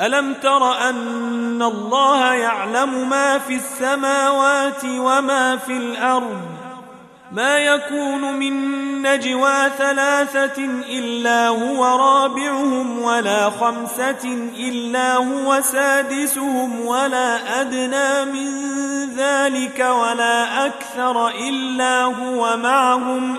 ألم تر أن الله يعلم ما في السماوات وما في الأرض؟ ما يكون من نجوى ثلاثة إلا هو رابعهم ولا خمسة إلا هو سادسهم ولا أدنى من ذلك ولا أكثر إلا هو معهم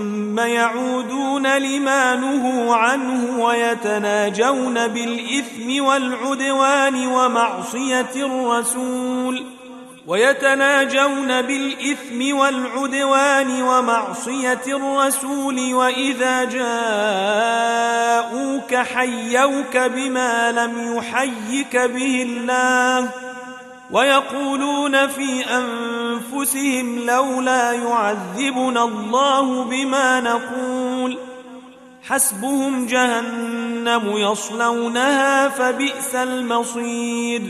يعودون لما نهوا عنه ويتناجون بالإثم والعدوان ومعصية الرسول ۖ ويتناجون بالإثم والعدوان ومعصية الرسول وإذا جاءوك حيوك بما لم يحيك به الله ويقولون في أنفسهم لولا يعذبنا الله بما نقول حسبهم جهنم يصلونها فبئس المصير.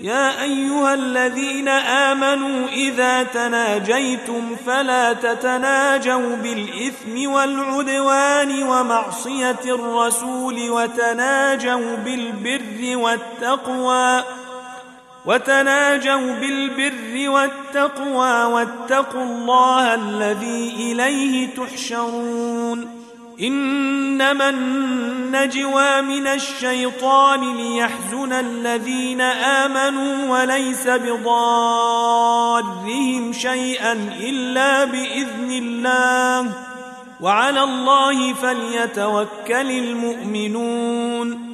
يا أيها الذين آمنوا إذا تناجيتم فلا تتناجوا بالإثم والعدوان ومعصية الرسول وتناجوا بالبر والتقوى وتناجوا بالبر والتقوى واتقوا الله الذي إليه تحشرون. إنما النجوى من الشيطان ليحزن الذين آمنوا وليس بضارهم شيئا إلا بإذن الله. وعلى الله فليتوكل المؤمنون.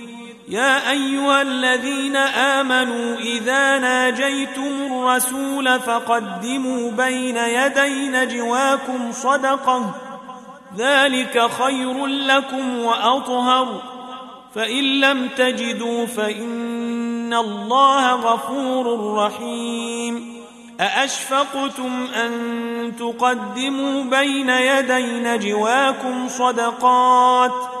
يا أيها الذين آمنوا إذا ناجيتم الرسول فقدموا بين يدي نجواكم صدقة. ذلك خير لكم وأطهر. فإن لم تجدوا فإن الله غفور رحيم. أأشفقتم أن تقدموا بين يدي نجواكم صدقات؟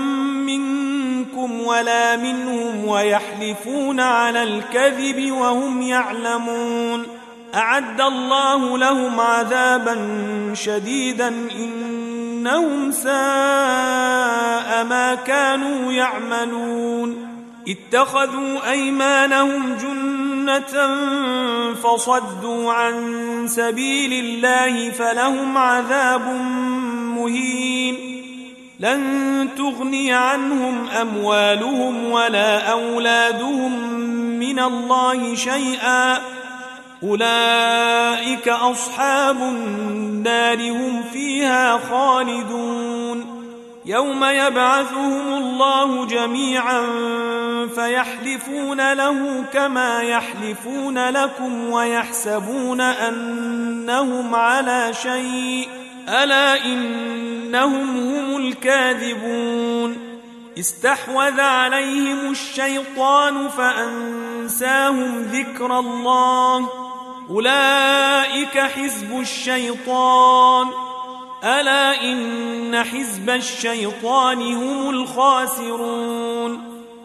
ولا منهم ويحلفون على الكذب وهم يعلمون. أعد الله لهم عذابا شديدا إنهم ساء ما كانوا يعملون. اتخذوا أيمانهم جنة فصدوا عن سبيل الله فلهم عذاب مهين. لن تغني عنهم أموالهم ولا أولادهم من الله شيئا. أولئك أصحاب النار هم فيها خالدون. يوم يبعثهم الله جميعا فيحلفون له كما يحلفون لكم ويحسبون أنهم على شيء. ألا إنهم هم الكاذبون استحوذ عليهم الشيطان فأنساهم ذكر الله أولئك حزب الشيطان ألا إن حزب الشيطان هم الخاسرون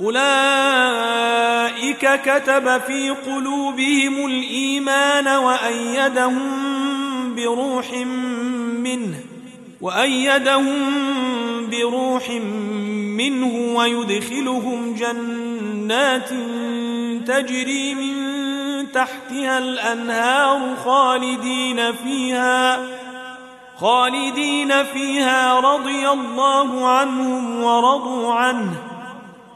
أولئك كتب في قلوبهم الإيمان وأيدهم بروح منه وأيدهم بروح منه ويدخلهم جنات تجري من تحتها الأنهار خالدين فيها خالدين فيها رضي الله عنهم ورضوا عنه.